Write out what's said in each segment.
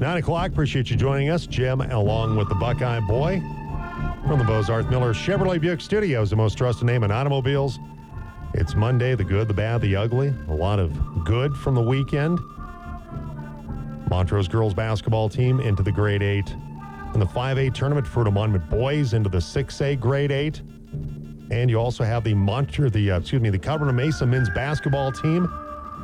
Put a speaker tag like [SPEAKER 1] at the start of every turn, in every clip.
[SPEAKER 1] Nine o'clock. Appreciate you joining us, Jim, along with the Buckeye Boy from the Bozarth Miller Chevrolet Buick Studios, the most trusted name in automobiles. It's Monday, the good, the bad, the ugly. A lot of good from the weekend. Montrose girls basketball team into the grade eight. In the 5A tournament, Fruita Monument boys into the 6A grade eight. And you also have the Montre, the uh, excuse me, the Cumberland Mesa men's basketball team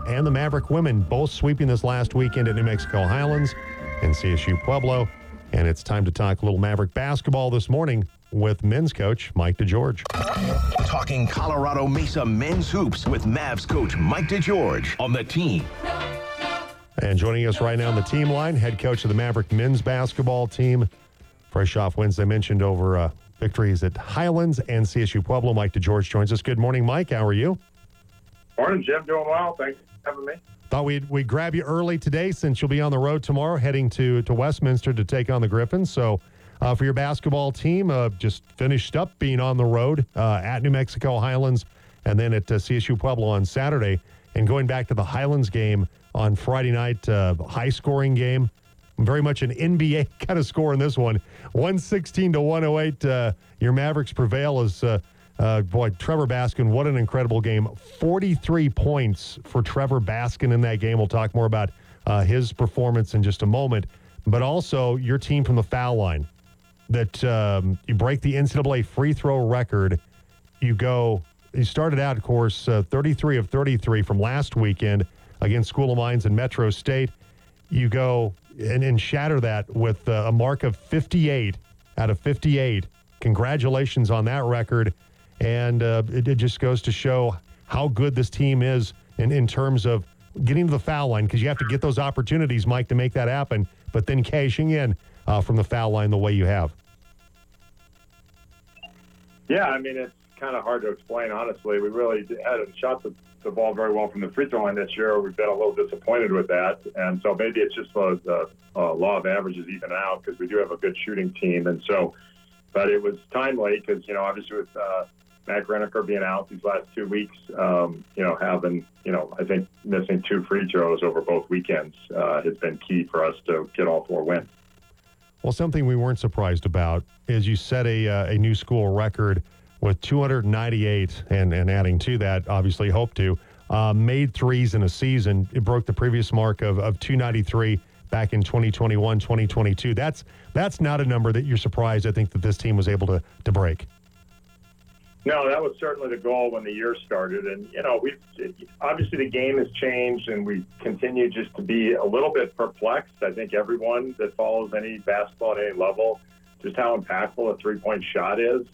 [SPEAKER 1] and the Maverick women both sweeping this last weekend at New Mexico Highlands and CSU Pueblo. And it's time to talk a little Maverick basketball this morning with men's coach Mike DeGeorge.
[SPEAKER 2] Talking Colorado Mesa men's hoops with Mavs coach Mike DeGeorge on the team.
[SPEAKER 1] And joining us right now on the team line, head coach of the Maverick men's basketball team, fresh off wins I mentioned over uh, victories at Highlands and CSU Pueblo. Mike DeGeorge joins us. Good morning, Mike. How are you?
[SPEAKER 3] Morning, Jim. Doing well. Thanks for having me.
[SPEAKER 1] Thought we'd, we'd grab you early today since you'll be on the road tomorrow heading to, to Westminster to take on the Griffins. So, uh, for your basketball team, uh, just finished up being on the road uh, at New Mexico Highlands and then at uh, CSU Pueblo on Saturday. And going back to the Highlands game on Friday night, uh, high scoring game. Very much an NBA kind of score in this one. 116 to 108. Uh, your Mavericks prevail as uh, boy, Trevor Baskin, what an incredible game. 43 points for Trevor Baskin in that game. We'll talk more about uh, his performance in just a moment. But also, your team from the foul line that um, you break the NCAA free throw record. You go, you started out, of course, uh, 33 of 33 from last weekend against School of Mines and Metro State. You go and, and shatter that with uh, a mark of 58 out of 58. Congratulations on that record. And uh, it, it, just goes to show how good this team is in, in terms of getting to the foul line because you have to get those opportunities, Mike, to make that happen, but then cashing in uh, from the foul line the way you have.
[SPEAKER 3] Yeah, I mean, it's kind of hard to explain, honestly. We really hadn't shot the, the ball very well from the free throw line this year. We've been a little disappointed with that. And so maybe it's just the, law of averages even out because we do have a good shooting team. And so, but it was timely because, you know, obviously with, uh, Matt Greneker being out these last two weeks, um, you know, having, you know, I think missing two free throws over both weekends uh, has been key for us to get all four wins.
[SPEAKER 1] Well, something we weren't surprised about is you set a, uh, a new school record with 298, and, and adding to that, obviously, hope to, uh, made threes in a season. It broke the previous mark of, of 293 back in 2021, 2022. That's, that's not a number that you're surprised, I think, that this team was able to, to break.
[SPEAKER 3] No, that was certainly the goal when the year started, and you know, we obviously the game has changed, and we continue just to be a little bit perplexed. I think everyone that follows any basketball at any level, just how impactful a three-point shot is,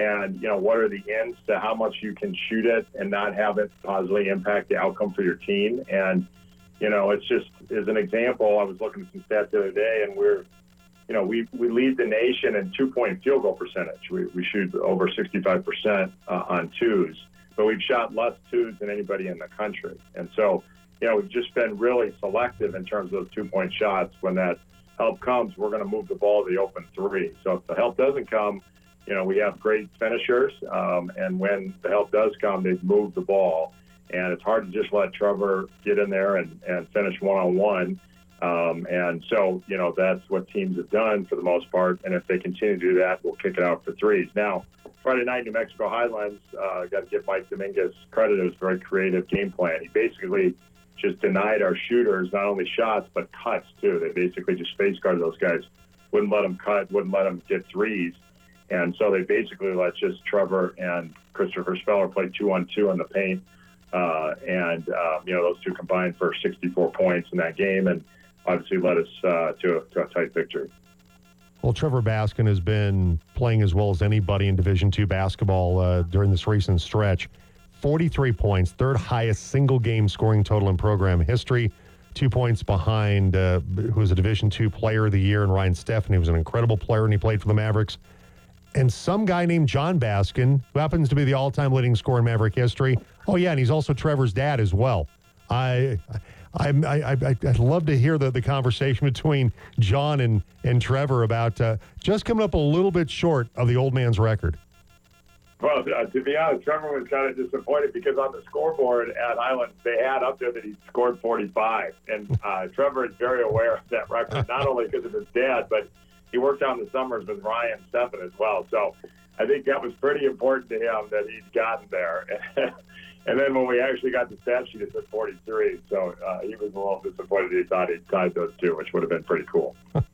[SPEAKER 3] and you know, what are the ends to how much you can shoot it and not have it positively impact the outcome for your team. And you know, it's just as an example, I was looking at some stats the other day, and we're you know, we, we lead the nation in two point field goal percentage. We, we shoot over 65% uh, on twos, but we've shot less twos than anybody in the country. And so, you know, we've just been really selective in terms of those two point shots. When that help comes, we're going to move the ball to the open three. So if the help doesn't come, you know, we have great finishers. Um, and when the help does come, they move the ball. And it's hard to just let Trevor get in there and, and finish one on one. Um, and so, you know, that's what teams have done for the most part. And if they continue to do that, we'll kick it out for threes. Now, Friday night, New Mexico Highlands, uh, got to give Mike Dominguez credit. It was a very creative game plan. He basically just denied our shooters not only shots, but cuts, too. They basically just face guarded those guys, wouldn't let them cut, wouldn't let them get threes. And so they basically let just Trevor and Christopher Speller play two on two in the paint. Uh, and, uh, you know, those two combined for 64 points in that game. And, obviously led us uh, to, a, to a tight victory.
[SPEAKER 1] Well, Trevor Baskin has been playing as well as anybody in Division two basketball uh, during this recent stretch. 43 points, third highest single game scoring total in program history. Two points behind uh, who was a Division two player of the year, and Ryan Stephanie was an incredible player, and he played for the Mavericks. And some guy named John Baskin, who happens to be the all time leading scorer in Maverick history. Oh, yeah, and he's also Trevor's dad as well. I I, I, I, would love to hear the, the conversation between John and, and Trevor about uh, just coming up a little bit short of the old man's record.
[SPEAKER 3] Well, uh, to be honest, Trevor was kind of disappointed because on the scoreboard at Island, they had up there that he scored 45. And uh, Trevor is very aware of that record, not only because of his dad, but he worked on the summers with Ryan Stephan as well. So I think that was pretty important to him that he'd gotten there. and then when we actually got the stat sheet, it said 43. So uh, he was a little disappointed. He thought he'd tied those two, which would have been pretty cool.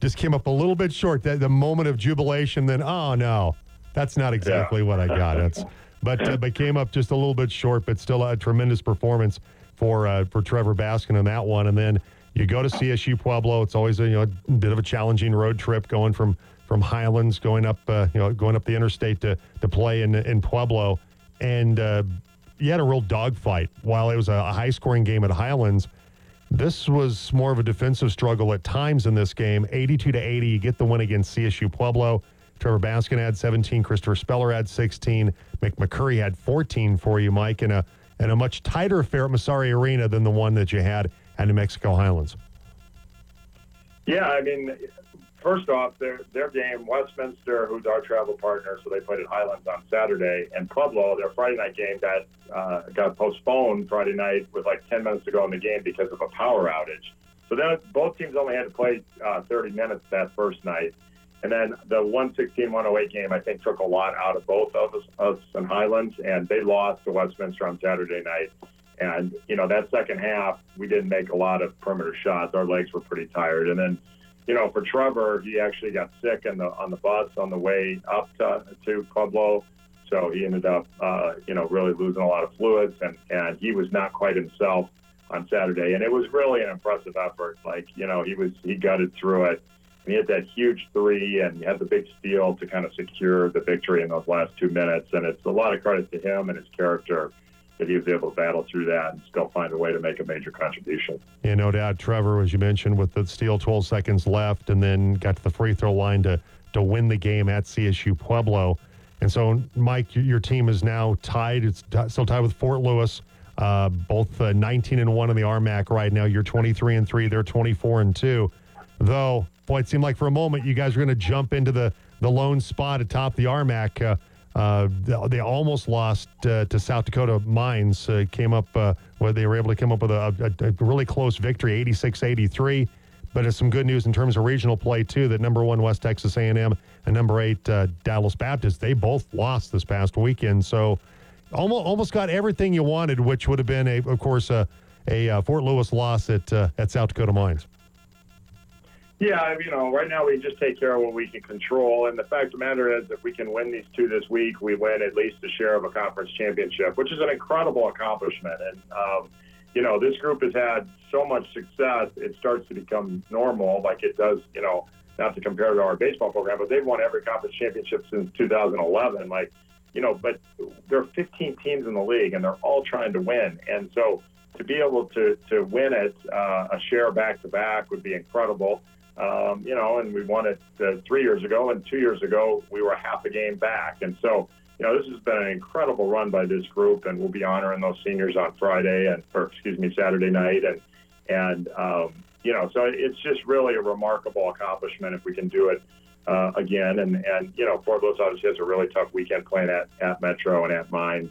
[SPEAKER 1] Just came up a little bit short. That the moment of jubilation, then oh no, that's not exactly yeah. what I got. It's but uh, but came up just a little bit short, but still a tremendous performance for uh, for Trevor Baskin in that one. And then you go to CSU Pueblo. It's always a you know a bit of a challenging road trip going from from Highlands going up uh, you know going up the interstate to to play in in Pueblo, and uh, you had a real dogfight. While it was a high scoring game at Highlands, this was more of a defensive struggle at times in this game. 82 to 80, you get the win against CSU Pueblo. Trevor Baskin had 17. Christopher Speller had 16. McMcCurry had 14 for you, Mike, in a in a much tighter affair at Massari Arena than the one that you had at New Mexico Highlands.
[SPEAKER 3] Yeah, I mean, first off, their their game, Westminster, who's our travel partner, so they played at Highlands on Saturday, and Pueblo, their Friday night game got uh, got postponed Friday night with like 10 minutes to go in the game because of a power outage. So then both teams only had to play uh, 30 minutes that first night. And then the 116-108 game, I think, took a lot out of both of us, us and Highlands, and they lost to Westminster on Saturday night. And you know that second half, we didn't make a lot of perimeter shots. Our legs were pretty tired. And then, you know, for Trevor, he actually got sick on the on the bus on the way up to, to Pueblo, so he ended up, uh, you know, really losing a lot of fluids, and and he was not quite himself on Saturday. And it was really an impressive effort. Like you know, he was he gutted through it and he had that huge three and he had the big steal to kind of secure the victory in those last two minutes. And it's a lot of credit to him and his character that he was able to battle through that and still find a way to make a major contribution.
[SPEAKER 1] Yeah, no doubt. Trevor, as you mentioned, with the steal 12 seconds left and then got to the free throw line to, to win the game at CSU Pueblo. And so, Mike, your team is now tied. It's still tied with Fort Lewis, uh, both uh, 19 and 1 in the RMAC right now. You're 23 and 3, they're 24 and 2. Though, boy, it seemed like for a moment you guys were going to jump into the, the lone spot atop the RMAC. Uh, uh, they almost lost uh, to South Dakota Mines. Uh, came up uh, where they were able to come up with a, a, a really close victory, 86-83. But it's some good news in terms of regional play too. That number one West Texas A&M and number eight uh, Dallas Baptist, they both lost this past weekend. So almost almost got everything you wanted, which would have been a, of course, a, a Fort Lewis loss at at South Dakota Mines.
[SPEAKER 3] Yeah, you know, right now we just take care of what we can control. And the fact of the matter is, if we can win these two this week, we win at least a share of a conference championship, which is an incredible accomplishment. And, um, you know, this group has had so much success, it starts to become normal, like it does, you know, not to compare to our baseball program, but they've won every conference championship since 2011. Like, you know, but there are 15 teams in the league, and they're all trying to win. And so to be able to, to win it, uh, a share back to back would be incredible. Um, you know, and we won it uh, three years ago, and two years ago we were half a game back. And so, you know, this has been an incredible run by this group, and we'll be honoring those seniors on Friday and, or excuse me, Saturday night, and and um, you know, so it's just really a remarkable accomplishment if we can do it uh, again. And and you know, Fort Lewis obviously has a really tough weekend playing at at Metro and at Mines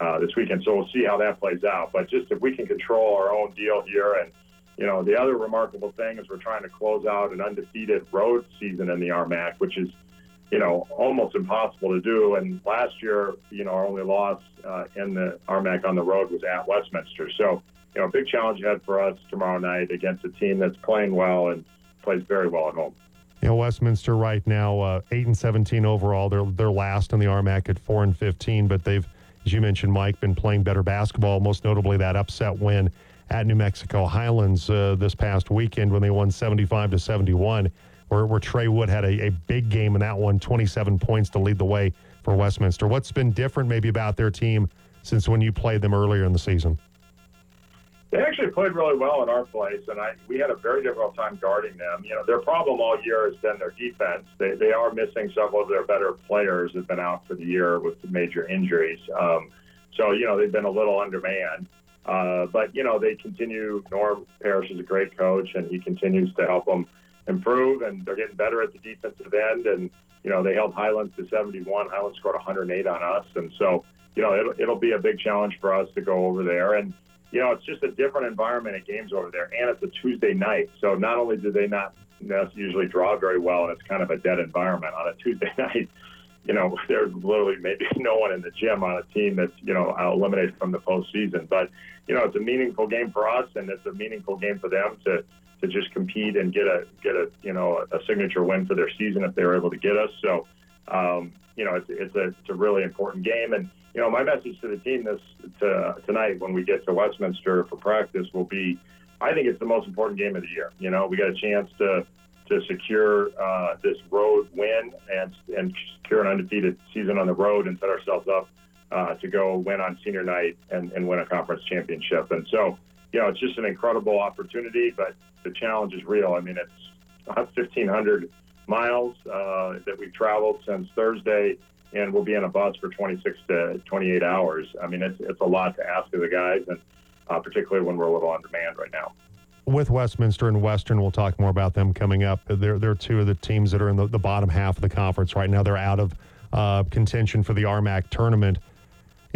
[SPEAKER 3] uh, this weekend, so we'll see how that plays out. But just if we can control our own deal here and you know, the other remarkable thing is we're trying to close out an undefeated road season in the RMAC, which is, you know, almost impossible to do. And last year, you know, our only loss uh, in the RMAC on the road was at Westminster. So, you know, a big challenge ahead for us tomorrow night against a team that's playing well and plays very well at home.
[SPEAKER 1] You know, Westminster right now, uh, eight and seventeen overall. They're they're last in the RMAC at four and fifteen, but they've, as you mentioned, Mike, been playing better basketball. Most notably, that upset win at New Mexico Highlands uh, this past weekend when they won 75 to 71, where, where Trey Wood had a, a big game in that one, 27 points to lead the way for Westminster. What's been different maybe about their team since when you played them earlier in the season?
[SPEAKER 3] They actually played really well in our place, and I we had a very difficult time guarding them. You know, their problem all year has been their defense. They, they are missing several of their better players have been out for the year with major injuries. Um, so, you know, they've been a little undermanned. Uh, but you know they continue. Norm Parrish is a great coach, and he continues to help them, improve, and they're getting better at the defensive end. And you know, they held Highlands to 71. Highlands scored 108 on us, and so you know, it'll, it'll be a big challenge for us to go over there. And you know, it's just a different environment at games over there, and it's a Tuesday night. So not only do they not usually draw very well, and it's kind of a dead environment on a Tuesday night. You know, there's literally maybe no one in the gym on a team that's you know eliminated from the postseason. But you know, it's a meaningful game for us, and it's a meaningful game for them to to just compete and get a get a you know a signature win for their season if they were able to get us. So, um, you know, it's, it's a it's a really important game, and you know, my message to the team this to, tonight when we get to Westminster for practice will be, I think it's the most important game of the year. You know, we got a chance to to secure uh, this road win and and secure an undefeated season on the road and set ourselves up uh, to go win on senior night and, and win a conference championship. And so, you know, it's just an incredible opportunity, but the challenge is real. I mean, it's 1,500 miles uh, that we've traveled since Thursday, and we'll be in a bus for 26 to 28 hours. I mean, it's, it's a lot to ask of the guys, and uh, particularly when we're a little on demand right now.
[SPEAKER 1] With Westminster and Western, we'll talk more about them coming up. They're, they're two of the teams that are in the, the bottom half of the conference right now. They're out of uh, contention for the RMAC tournament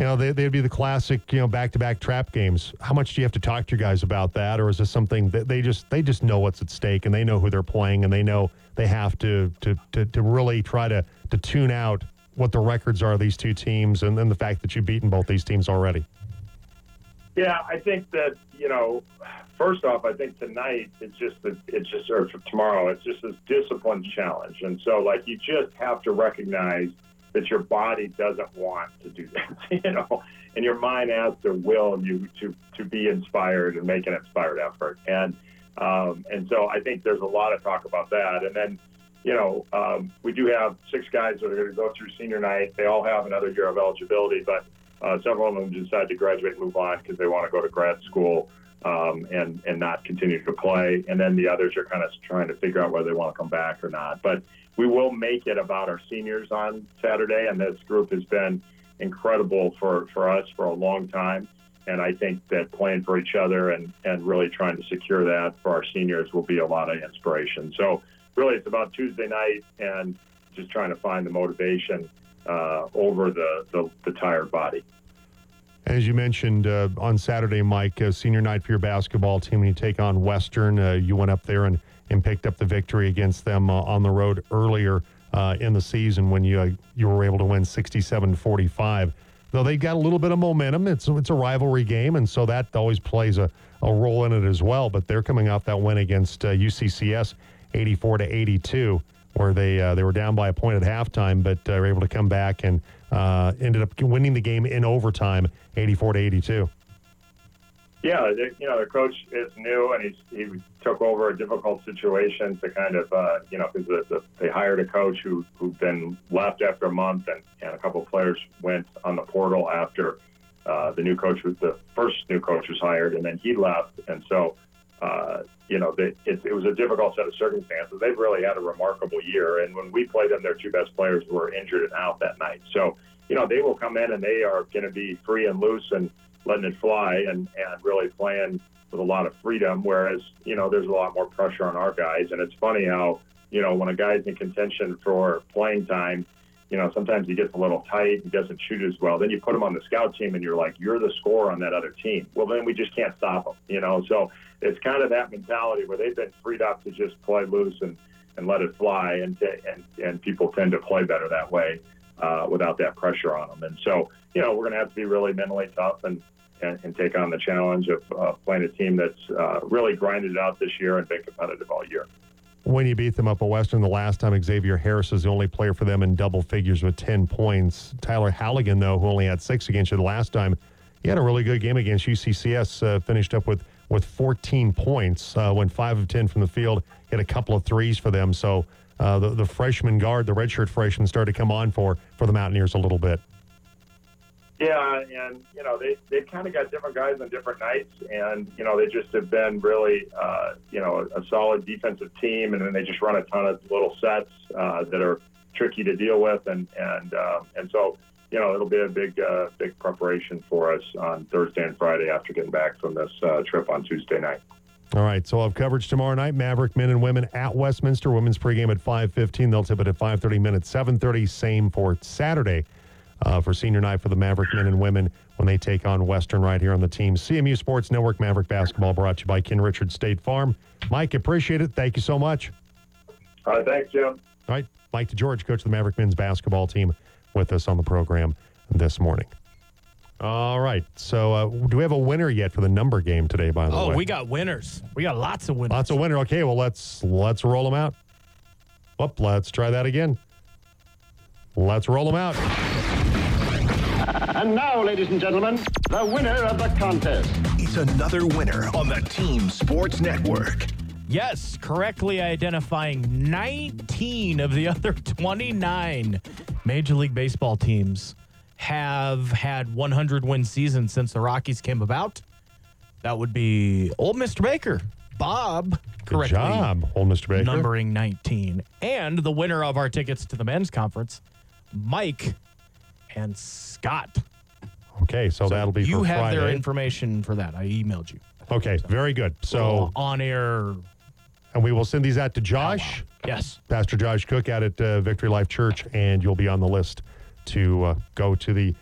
[SPEAKER 1] you know, they, they'd be the classic, you know, back-to-back trap games. How much do you have to talk to your guys about that, or is this something that they just they just know what's at stake and they know who they're playing and they know they have to to to, to really try to to tune out what the records are of these two teams and then the fact that you've beaten both these teams already?
[SPEAKER 3] Yeah, I think that you know, first off, I think tonight it's just that it's just or tomorrow it's just this discipline challenge, and so like you just have to recognize that your body doesn't want to do that, you know, and your mind has to will you to to be inspired and make an inspired effort. And um, and so I think there's a lot of talk about that. And then, you know, um, we do have six guys that are going to go through senior night. They all have another year of eligibility, but uh, several of them decide to graduate and move on because they want to go to grad school. Um, and and not continue to play, and then the others are kind of trying to figure out whether they want to come back or not. But we will make it about our seniors on Saturday, and this group has been incredible for, for us for a long time. And I think that playing for each other and, and really trying to secure that for our seniors will be a lot of inspiration. So, really, it's about Tuesday night and just trying to find the motivation uh, over the, the, the, tired body.
[SPEAKER 1] As you mentioned uh, on Saturday, Mike, uh, senior night for your basketball team, when you take on Western, uh, you went up there and and picked up the victory against them uh, on the road earlier uh, in the season when you uh, you were able to win 67-45. Though they got a little bit of momentum, it's it's a rivalry game, and so that always plays a, a role in it as well. But they're coming off that win against UCCS, 84 to 82, where they uh, they were down by a point at halftime, but uh, were able to come back and uh, ended up winning the game in overtime, 84 to 82.
[SPEAKER 3] Yeah, they, you know, the coach is new, and he's, he took over a difficult situation to kind of, uh, you know, because the, the, they hired a coach who who then left after a month, and, and a couple of players went on the portal after uh, the new coach was the first new coach was hired, and then he left, and so. Uh, you know, they, it, it was a difficult set of circumstances. They've really had a remarkable year, and when we played them, their two best players were injured and out that night. So, you know, they will come in and they are going to be free and loose and letting it fly and, and really playing with a lot of freedom. Whereas, you know, there's a lot more pressure on our guys. And it's funny how, you know, when a guy's in contention for playing time, you know, sometimes he gets a little tight, he doesn't shoot as well. Then you put him on the scout team and you're like, you're the scorer on that other team. Well, then we just can't stop him, you know? So it's kind of that mentality where they've been freed up to just play loose and, and let it fly. And, and, and people tend to play better that way uh, without that pressure on them. And so, you know, we're going to have to be really mentally tough and, and, and take on the challenge of uh, playing a team that's uh, really grinded out this year and been competitive all year.
[SPEAKER 1] When you beat them up at Western the last time, Xavier Harris was the only player for them in double figures with 10 points. Tyler Halligan, though, who only had six against you the last time, he had a really good game against UCCS, uh, finished up with, with 14 points, uh, went 5 of 10 from the field, hit a couple of threes for them. So uh, the, the freshman guard, the redshirt freshman, started to come on for, for the Mountaineers a little bit.
[SPEAKER 3] Yeah, and you know they they've kind of got different guys on different nights, and you know they just have been really uh, you know a solid defensive team, and then they just run a ton of little sets uh, that are tricky to deal with, and and uh, and so you know it'll be a big uh, big preparation for us on Thursday and Friday after getting back from this uh, trip on Tuesday night.
[SPEAKER 1] All right, so I'll have coverage tomorrow night. Maverick men and women at Westminster. Women's pregame at 5.15. They'll tip it at 5.30 minutes, 7.30. Same for Saturday uh, for senior night for the Maverick men and women when they take on Western right here on the team. CMU Sports Network Maverick Basketball brought to you by Ken Richard State Farm. Mike, appreciate it. Thank you so much.
[SPEAKER 3] All right, thanks, Jim. All
[SPEAKER 1] right, Mike DeGeorge, coach of the Maverick men's basketball team, with us on the program this morning. All right. So, uh, do we have a winner yet for the number game today? By the
[SPEAKER 4] oh,
[SPEAKER 1] way,
[SPEAKER 4] oh, we got winners. We got lots of winners.
[SPEAKER 1] Lots of winners. Okay. Well, let's let's roll them out. Whoop. Let's try that again. Let's roll them out.
[SPEAKER 5] And now, ladies and gentlemen, the winner of the contest.
[SPEAKER 2] It's another winner on the Team Sports Network.
[SPEAKER 4] Yes, correctly identifying 19 of the other 29 Major League Baseball teams have had 100 win seasons since the Rockies came about. That would be old Mr. Baker, Bob.
[SPEAKER 1] Good
[SPEAKER 4] correctly
[SPEAKER 1] job, old Mr. Baker.
[SPEAKER 4] Numbering 19. And the winner of our tickets to the men's conference, Mike and Scott.
[SPEAKER 1] Okay, so, so that'll be
[SPEAKER 4] you have
[SPEAKER 1] Friday.
[SPEAKER 4] their information for that. I emailed you.
[SPEAKER 1] Okay, so, very good. So
[SPEAKER 4] on air,
[SPEAKER 1] and we will send these out to Josh.
[SPEAKER 4] Yes,
[SPEAKER 1] Pastor Josh Cook out at uh, Victory Life Church, and you'll be on the list to uh, go to the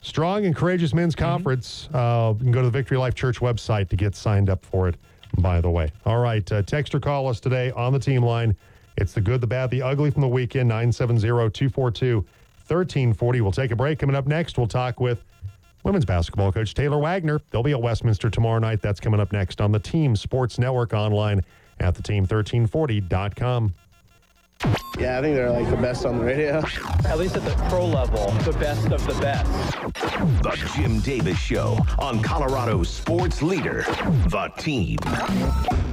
[SPEAKER 1] Strong and Courageous Men's mm-hmm. Conference. Uh, you can go to the Victory Life Church website to get signed up for it, by the way. All right, uh, text or call us today on the team line. It's the good, the bad, the ugly from the weekend, 970 242 1340. We'll take a break. Coming up next, we'll talk with women's basketball coach Taylor Wagner. They'll be at Westminster tomorrow night. That's coming up next on the Team Sports Network online at theteam1340.com.
[SPEAKER 6] Yeah, I think they're like the best on the radio.
[SPEAKER 7] At least at the pro level, the best of the best.
[SPEAKER 2] The Jim Davis Show on Colorado's sports leader, The Team.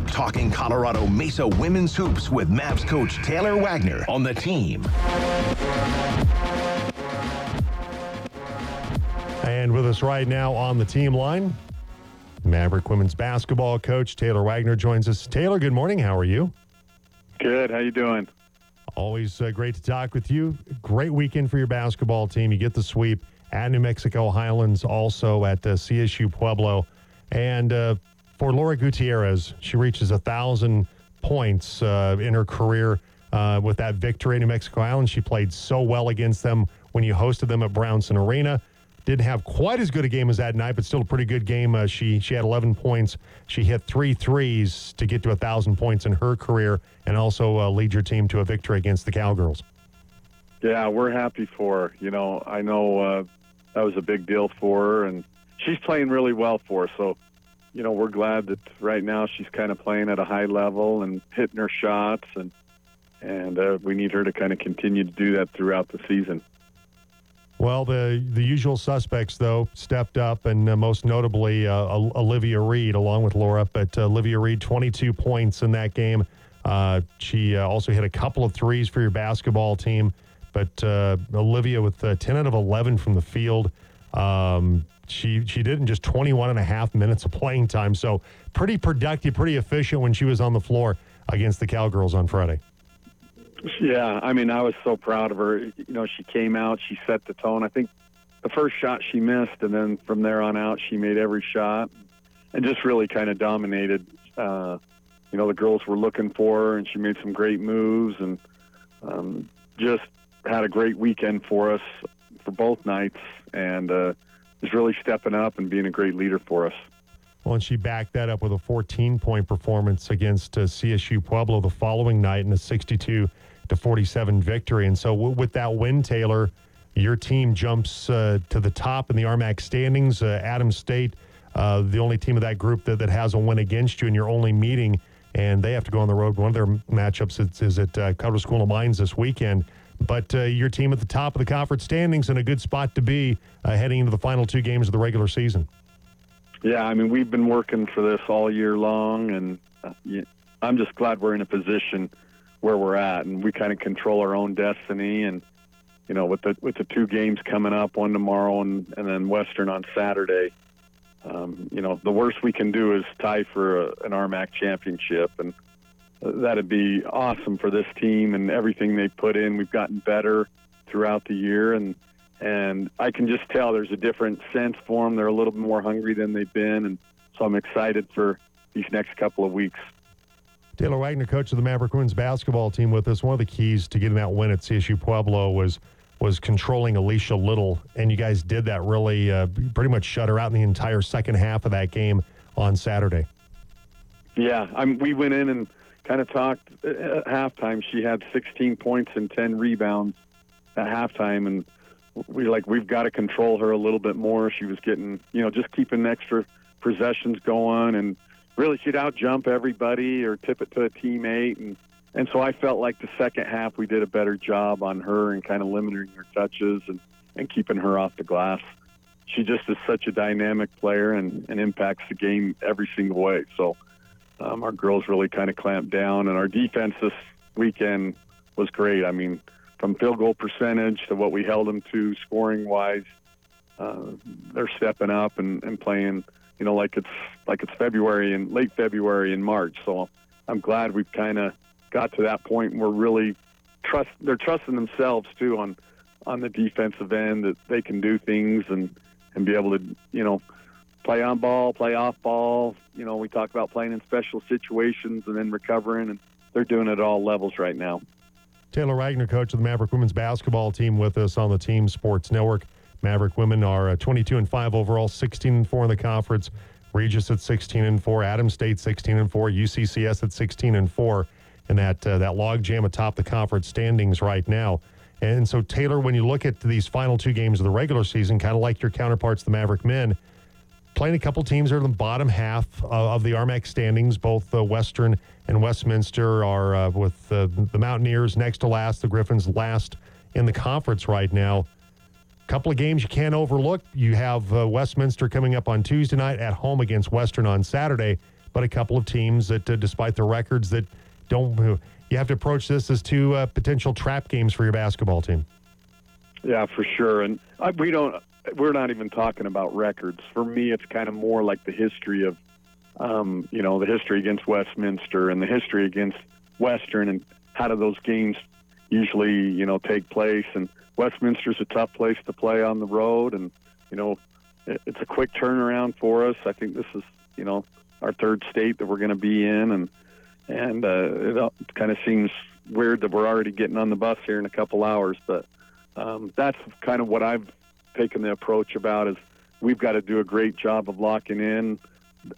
[SPEAKER 2] Talking Colorado Mesa women's hoops with Mavs coach Taylor Wagner on The Team.
[SPEAKER 1] And with us right now on the team line, Maverick women's basketball coach Taylor Wagner joins us. Taylor, good morning. How are you?
[SPEAKER 8] Good. How you doing?
[SPEAKER 1] Always uh, great to talk with you. Great weekend for your basketball team. You get the sweep at New Mexico Highlands, also at uh, CSU Pueblo. And uh, for Laura Gutierrez, she reaches a thousand points uh, in her career uh, with that victory at New Mexico Highlands. She played so well against them when you hosted them at Brownson Arena. Didn't have quite as good a game as that night, but still a pretty good game. Uh, she she had 11 points. She hit three threes to get to a thousand points in her career, and also uh, lead your team to a victory against the Cowgirls.
[SPEAKER 8] Yeah, we're happy for her. You know, I know uh, that was a big deal for her, and she's playing really well for us. So, you know, we're glad that right now she's kind of playing at a high level and hitting her shots, and and uh, we need her to kind of continue to do that throughout the season.
[SPEAKER 1] Well, the the usual suspects though stepped up, and uh, most notably uh, Olivia Reed, along with Laura. But uh, Olivia Reed, 22 points in that game. Uh, she uh, also hit a couple of threes for your basketball team. But uh, Olivia with 10 out of 11 from the field. Um, she she did in just 21 and a half minutes of playing time. So pretty productive, pretty efficient when she was on the floor against the Cowgirls on Friday.
[SPEAKER 8] Yeah, I mean, I was so proud of her. You know, she came out, she set the tone. I think the first shot she missed, and then from there on out, she made every shot and just really kind of dominated. Uh, you know, the girls were looking for her, and she made some great moves and um, just had a great weekend for us for both nights, and uh, is really stepping up and being a great leader for us.
[SPEAKER 1] Well, and she backed that up with a 14 point performance against uh, CSU Pueblo the following night in a 62 to 47 victory. And so, with that win, Taylor, your team jumps uh, to the top in the RMAC standings. Uh, Adams State, uh, the only team of that group that, that has a win against you, and you're only meeting, and they have to go on the road. One of their matchups is, is at uh, Colorado School of Mines this weekend. But uh, your team at the top of the conference standings in a good spot to be uh, heading into the final two games of the regular season.
[SPEAKER 8] Yeah, I mean, we've been working for this all year long, and uh, I'm just glad we're in a position where we're at, and we kind of control our own destiny. And you know, with the with the two games coming up, one tomorrow and and then Western on Saturday, um, you know, the worst we can do is tie for a, an RMAC championship, and that'd be awesome for this team and everything they put in. We've gotten better throughout the year, and and I can just tell there's a different sense for them. They're a little more hungry than they've been, and so I'm excited for these next couple of weeks.
[SPEAKER 1] Taylor Wagner, coach of the Maverick women's basketball team, with us. One of the keys to getting that win at CSU Pueblo was was controlling Alicia Little, and you guys did that really uh, pretty much shut her out in the entire second half of that game on Saturday.
[SPEAKER 8] Yeah, I'm, we went in and kind of talked at halftime. She had 16 points and 10 rebounds at halftime, and we like we've got to control her a little bit more. She was getting, you know, just keeping extra possessions going, and really she'd out jump everybody or tip it to a teammate, and and so I felt like the second half we did a better job on her and kind of limiting her touches and and keeping her off the glass. She just is such a dynamic player and, and impacts the game every single way. So um, our girls really kind of clamped down, and our defense this weekend was great. I mean, from field goal percentage to what we held them to scoring wise, uh, they're stepping up and, and playing. You know, like it's like it's February and late February and March. So I'm glad we've kind of got to that point. And we're really trust. They're trusting themselves too on on the defensive end that they can do things and and be able to you know play on ball, play off ball. You know, we talk about playing in special situations and then recovering, and they're doing it at all levels right now.
[SPEAKER 1] Taylor Wagner, coach of the Maverick women's basketball team, with us on the Team Sports Network. Maverick women are uh, 22 and 5 overall, 16 and 4 in the conference. Regis at 16 and 4, Adams State 16 and 4, UCCS at 16 and 4, and that uh, that log jam atop the conference standings right now. And so, Taylor, when you look at these final two games of the regular season, kind of like your counterparts, the Maverick men, playing a couple teams are in the bottom half of the RMAC standings. Both uh, Western and Westminster are uh, with uh, the Mountaineers next to last, the Griffins last in the conference right now. Couple of games you can't overlook. You have uh, Westminster coming up on Tuesday night at home against Western on Saturday, but a couple of teams that, uh, despite the records, that don't. You have to approach this as two uh, potential trap games for your basketball team.
[SPEAKER 8] Yeah, for sure. And we don't we're not even talking about records. For me, it's kind of more like the history of, um, you know, the history against Westminster and the history against Western and how do those games usually, you know, take place. And Westminster's a tough place to play on the road, and you know, it's a quick turnaround for us. I think this is, you know, our third state that we're going to be in, and and uh, it kind of seems weird that we're already getting on the bus here in a couple hours, but um, that's kind of what I've taken the approach about is we've got to do a great job of locking in.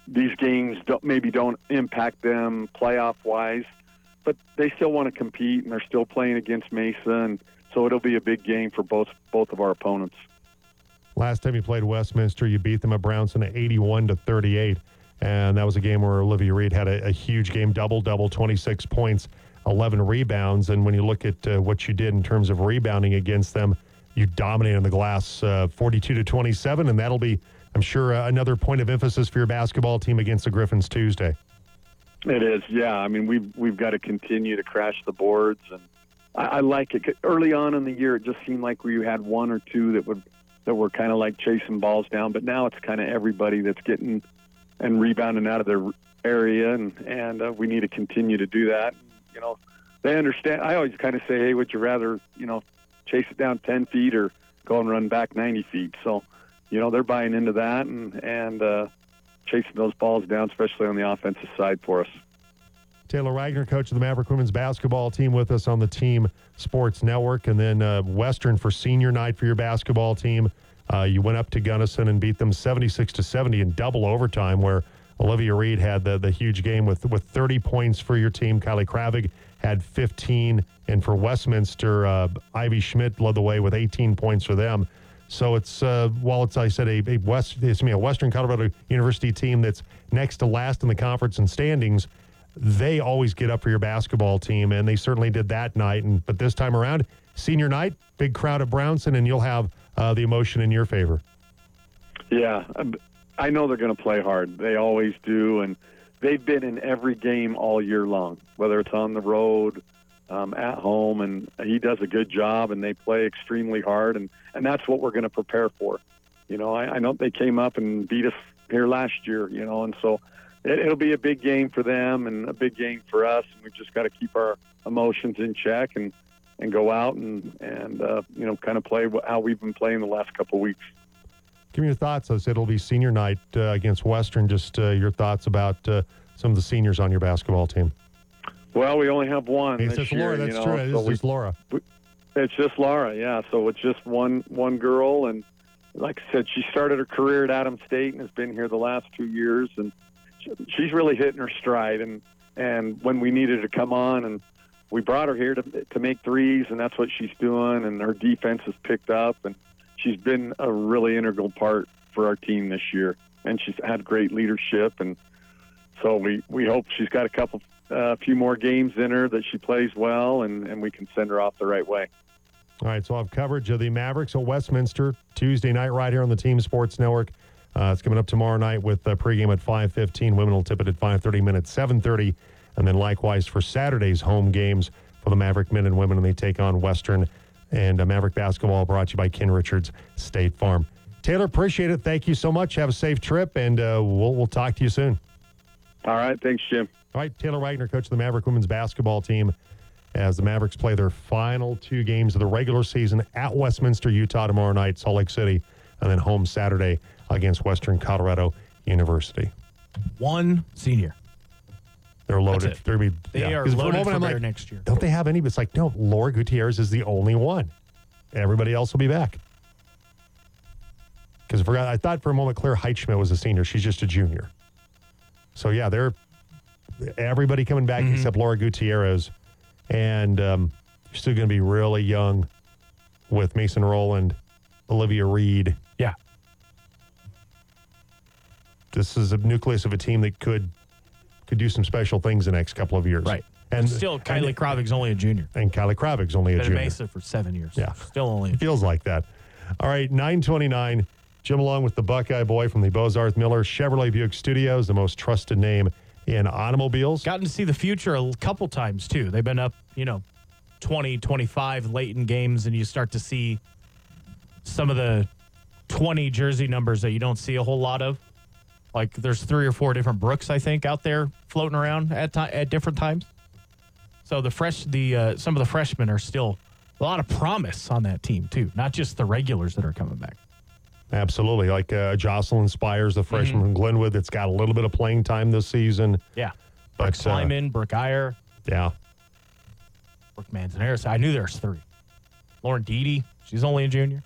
[SPEAKER 8] These games don't, maybe don't impact them playoff wise, but they still want to compete and they're still playing against Mesa, and so it'll be a big game for both both of our opponents.
[SPEAKER 1] Last time you played Westminster, you beat them at Brownson at 81 to 38, and that was a game where Olivia Reed had a, a huge game, double double, 26 points, 11 rebounds, and when you look at uh, what you did in terms of rebounding against them you dominated the glass uh, 42 to 27, and that'll be, I'm sure, uh, another point of emphasis for your basketball team against the Griffins Tuesday.
[SPEAKER 8] It is, yeah. I mean, we've we've got to continue to crash the boards, and I, I like it. Early on in the year, it just seemed like we had one or two that would that were kind of like chasing balls down, but now it's kind of everybody that's getting and rebounding out of their area, and and uh, we need to continue to do that. You know, they understand. I always kind of say, hey, would you rather, you know, chase it down 10 feet or go and run back 90 feet. So, you know, they're buying into that and, and uh, chasing those balls down, especially on the offensive side for us.
[SPEAKER 1] Taylor Wagner, coach of the Maverick women's basketball team, with us on the Team Sports Network. And then uh, Western for senior night for your basketball team. Uh, you went up to Gunnison and beat them 76 to 70 in double overtime, where Olivia Reed had the, the huge game with, with 30 points for your team. Kylie Kravig had 15. And for Westminster, uh, Ivy Schmidt led the way with 18 points for them. So it's uh, while it's I said a, a West it's me a Western Colorado University team that's next to last in the conference and standings. They always get up for your basketball team, and they certainly did that night. And but this time around, senior night, big crowd at Brownson, and you'll have uh, the emotion in your favor.
[SPEAKER 8] Yeah, I know they're going to play hard. They always do, and they've been in every game all year long, whether it's on the road, um, at home, and he does a good job, and they play extremely hard, and and that's what we're going to prepare for. You know, I, I know they came up and beat us here last year, you know, and so it, it'll be a big game for them and a big game for us, and we've just got to keep our emotions in check and and go out and and uh, you know kind of play how we've been playing the last couple of weeks.
[SPEAKER 1] Give me your thoughts. I said it'll be senior night uh, against Western. Just uh, your thoughts about uh, some of the seniors on your basketball team?
[SPEAKER 8] Well, we only have one.
[SPEAKER 1] It's just Laura.
[SPEAKER 8] year,
[SPEAKER 1] That's
[SPEAKER 8] you know,
[SPEAKER 1] true.
[SPEAKER 8] so
[SPEAKER 1] It's
[SPEAKER 8] we-
[SPEAKER 1] just Laura.
[SPEAKER 8] It's just Laura, yeah. So it's just one one girl, and like I said, she started her career at Adams State and has been here the last two years, and she's really hitting her stride. And and when we needed to come on, and we brought her here to to make threes, and that's what she's doing. And her defense has picked up, and she's been a really integral part for our team this year. And she's had great leadership, and so we we hope she's got a couple. uh, A few more games in her that she plays well, and, and we can send her off the right way.
[SPEAKER 1] All right, so I'll have coverage of the Mavericks at Westminster Tuesday night right here on the Team Sports Network. Uh, it's coming up tomorrow night with uh, pregame at 5.15. Women will tip it at 5.30 minutes, 7.30. And then likewise for Saturday's home games for the Maverick men and women, and they take on Western. And uh, Maverick basketball brought to you by Ken Richards State Farm. Taylor, appreciate it. Thank you so much. Have a safe trip, and uh, we'll, we'll talk to you soon.
[SPEAKER 8] All right, thanks, Jim.
[SPEAKER 1] All right, Taylor Wagner, coach of the Maverick women's basketball team, as the Mavericks play their final two games of the regular season at Westminster, Utah tomorrow night, Salt Lake City, and then home Saturday against Western Colorado University.
[SPEAKER 4] One senior.
[SPEAKER 1] They're loaded. They're be,
[SPEAKER 4] They
[SPEAKER 1] yeah.
[SPEAKER 4] are loaded for
[SPEAKER 1] like,
[SPEAKER 4] next year.
[SPEAKER 1] Don't they have any? But it's like, no, Laura Gutierrez is the only one. Everybody else will be back. Because I forgot, I thought for a moment Claire Heitschmidt was a senior. She's just a junior. So yeah, they're everybody coming back except Laura Gutierrez, and um, you're still going to be really young with Mason Rowland, Olivia Reed. This is a nucleus of a team that could could do some special things the next couple of years.
[SPEAKER 4] Right.
[SPEAKER 1] And
[SPEAKER 4] Still, Kylie Kravig's only a junior.
[SPEAKER 1] and Kylie Kravig's only a
[SPEAKER 4] Been at
[SPEAKER 1] junior.
[SPEAKER 4] Mesa for seven years.
[SPEAKER 1] Yeah.
[SPEAKER 4] Still only a
[SPEAKER 1] Feels like that. All right, 929. Jim along with the Buckeye boy from the Bozarth Miller Chevrolet Buick Studios, the most trusted name in automobiles.
[SPEAKER 4] Gotten to see the future a couple times too. They've been up, you know, 20, 25 late in games, and you start to see some of the 20 jersey numbers that you don't see a whole lot of. Like there's three or four different Brooks, I think, out there floating around at ti- at different times. So the fresh, the uh, some of the freshmen are still a lot of promise on that team too, not just the regulars that are coming back.
[SPEAKER 1] Absolutely. Like uh, Jocelyn Spires, the freshman
[SPEAKER 4] Mm-hmm.
[SPEAKER 1] from Glenwood, that's got a little bit of playing time this season.
[SPEAKER 4] Yeah,
[SPEAKER 1] But,
[SPEAKER 4] Brooke
[SPEAKER 1] uh,
[SPEAKER 4] Slyman, Brooke Iyer,
[SPEAKER 1] Yeah.
[SPEAKER 4] Brooke Manzanares. I knew there's three. Lauren Deedy, she's only a junior.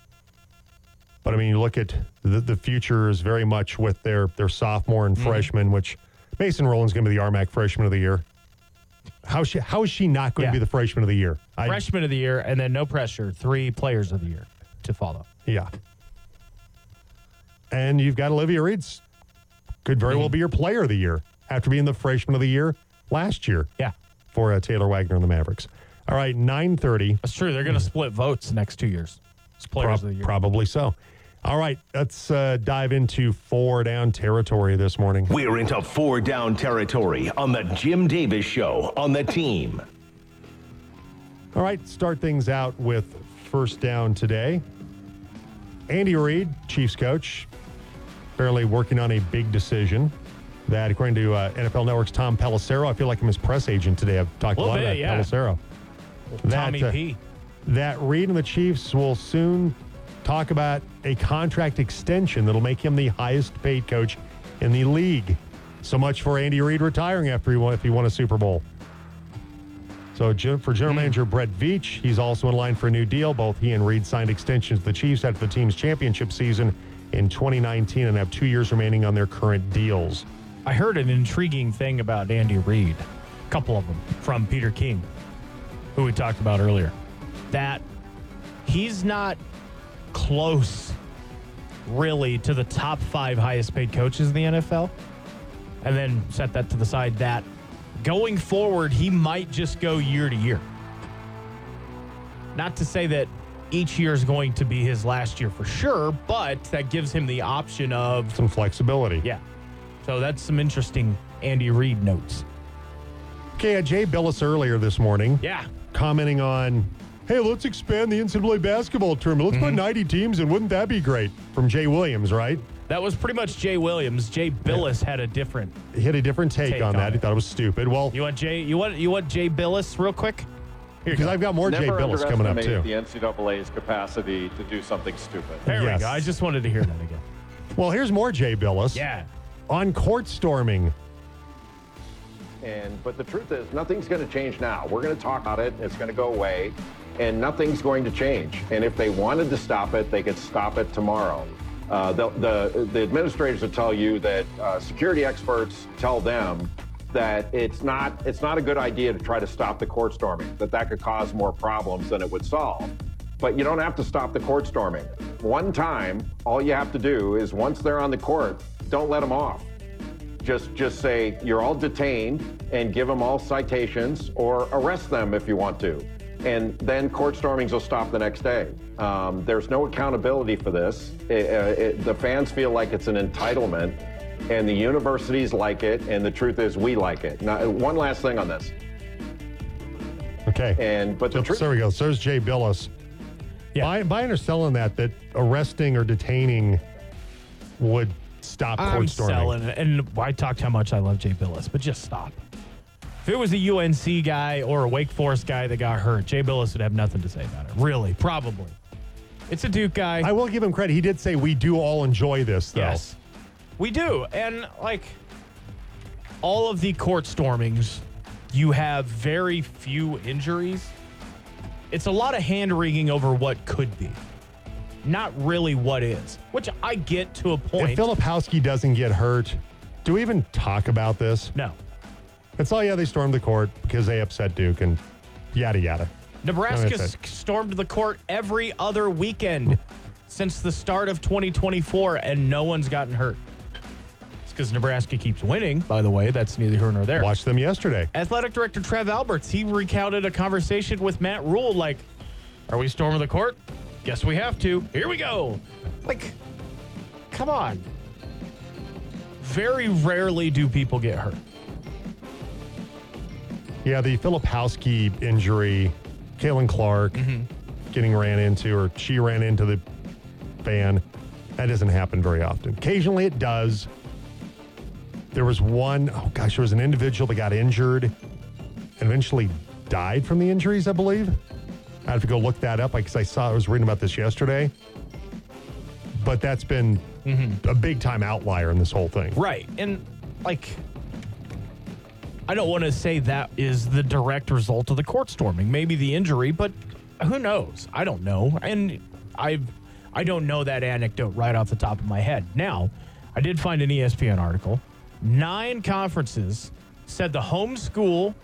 [SPEAKER 1] But I mean, you look at the, the future is very much with their, their sophomore
[SPEAKER 4] Mm-hmm.
[SPEAKER 1] and freshman, which Mason Rowland's going to be the RMAC freshman of the year. How, she, how is she not going
[SPEAKER 4] Yeah.
[SPEAKER 1] to be the freshman of the year? I,
[SPEAKER 4] Freshman of the year, and then no pressure, three players of the year to follow.
[SPEAKER 1] Yeah. And you've got Olivia Reed's could very well
[SPEAKER 4] Mm-hmm.
[SPEAKER 1] be your player of the year after being the freshman of the year last year
[SPEAKER 4] Yeah,
[SPEAKER 1] for uh, Taylor Wagner and the Mavericks. All right, 930.
[SPEAKER 4] that's true. They're going to split votes next two years. It's players
[SPEAKER 1] Prob-
[SPEAKER 4] of the year.
[SPEAKER 1] probably so. All right, let's uh, dive into four down territory this morning.
[SPEAKER 2] We're into four down territory on the Jim Davis Show on the team.
[SPEAKER 1] All right, start things out with first down today. Andy Reid, Chiefs coach, apparently working on a big decision that, according to uh, NFL Network's Tom Pelissero, I feel like I'm his press agent today. I've talked a
[SPEAKER 4] Little
[SPEAKER 1] lot
[SPEAKER 4] bit,
[SPEAKER 1] about
[SPEAKER 4] yeah.
[SPEAKER 1] Pelissero.
[SPEAKER 4] Tommy
[SPEAKER 1] that, uh,
[SPEAKER 4] P.
[SPEAKER 1] That Reid and the Chiefs will soon talk about a contract extension that'll make him the highest paid coach in the league. So much for Andy Reid retiring after he won, if he won a Super Bowl. So for general hmm. manager Brett Veach, he's also in line for a new deal. Both he and Reid signed extensions to the Chiefs after the team's championship season in 2019 and have two years remaining on their current deals.
[SPEAKER 4] I heard an intriguing thing about Andy Reid, a couple of them from Peter King, who we talked about earlier, that he's not close really to the top five highest paid coaches in the NFL. And then set that to the side that going forward, he might just go year to year. Not to say that each year is going to be his last year for sure, but that gives him the option of
[SPEAKER 1] Some flexibility.
[SPEAKER 4] yeah. So that's some interesting Andy Reid notes.
[SPEAKER 1] Okay, Jay Bilas earlier this morning
[SPEAKER 4] Yeah.
[SPEAKER 1] commenting on, hey, let's expand the NCAA basketball tournament. Let's put mm-hmm. 90 teams in. Wouldn't that be great? From Jay Williams, right?
[SPEAKER 4] That was pretty much Jay Williams. Jay Bilas had a different.
[SPEAKER 1] He had a different take,
[SPEAKER 4] Take
[SPEAKER 1] on,
[SPEAKER 4] on
[SPEAKER 1] that. He thought it was stupid. Well,
[SPEAKER 4] You want Jay? You want you want Jay Bilas real quick? Here
[SPEAKER 1] because. I've got more Jay Bilas coming up too.
[SPEAKER 9] underestimate the NCAA's capacity to do something stupid.
[SPEAKER 4] There
[SPEAKER 1] Yes.
[SPEAKER 4] we go. I just wanted to hear that again.
[SPEAKER 1] Well, here's more Jay Bilas.
[SPEAKER 4] Yeah.
[SPEAKER 1] On court storming.
[SPEAKER 10] And but the truth is, nothing's going to change now. We're going to talk about it. It's going to go away, and nothing's going to change. And if they wanted to stop it, they could stop it tomorrow. Uh, the, the the administrators will tell you that uh, security experts tell them that it's not it's not a good idea to try to stop the court storming. That that could cause more problems than it would solve. But you don't have to stop the court storming. One time, all you have to do is once they're on the court, don't let them off just just say you're all detained and give them all citations or arrest them if you want to and then court stormings will stop the next day um, there's no accountability for this It- uh, it- the fans feel like it's an entitlement and the universities like it and the truth is we like it now one last thing on this
[SPEAKER 1] Okay.
[SPEAKER 10] and but the
[SPEAKER 1] So,
[SPEAKER 10] truth
[SPEAKER 1] there we go. So there's Jay Bilas.
[SPEAKER 4] Yeah.
[SPEAKER 1] Buy, buying or selling that, that arresting or detaining would stop court
[SPEAKER 4] I'm
[SPEAKER 1] storming.
[SPEAKER 4] selling it. And I talked how much I love Jay Bilas, but just stop. If it was a UNC guy or a Wake Forest guy that got hurt, Jay Bilas would have nothing to say about it. Really, probably. It's a Duke guy.
[SPEAKER 1] I will give him credit. He did say we do all enjoy this, though.
[SPEAKER 4] Yes, we do. And like all of the court stormings, you have very few injuries. It's a lot of hand wringing over what could be, not really what is, which I get to a point.
[SPEAKER 1] If Filipowski doesn't get hurt, do we even talk about this?
[SPEAKER 4] no.
[SPEAKER 1] It's all, yeah, they stormed the court because they upset Duke and yada, yada.
[SPEAKER 4] Nebraska s- stormed the court every other weekend since the start of 2024, and no one's gotten hurt. It's because Nebraska keeps winning, by the way. That's neither here nor there.
[SPEAKER 1] Watched them yesterday.
[SPEAKER 4] Athletic director Trev Alberts, he recounted a conversation with Matt Rhule like, Are we storming the court? Guess we have to. Here we go. Like, come on. Very rarely do people get hurt.
[SPEAKER 1] Yeah, the Filipowski injury, Caitlin Clark
[SPEAKER 4] Mm-hmm.
[SPEAKER 1] getting ran into, or she ran into the fan. That doesn't happen very often. Occasionally it does. There was one, oh gosh, there was an individual that got injured and eventually died from the injuries, I believe. I have to go look that up because I saw, I was reading about this yesterday. But that's been a big time outlier in this whole thing.
[SPEAKER 4] Right. And like I don't want to say that is the direct result of the court storming. Maybe the injury, but who knows? I don't know. And I I don't know that anecdote right off the top of my head. Now, I did find an ESPN article. Nine conferences said the home school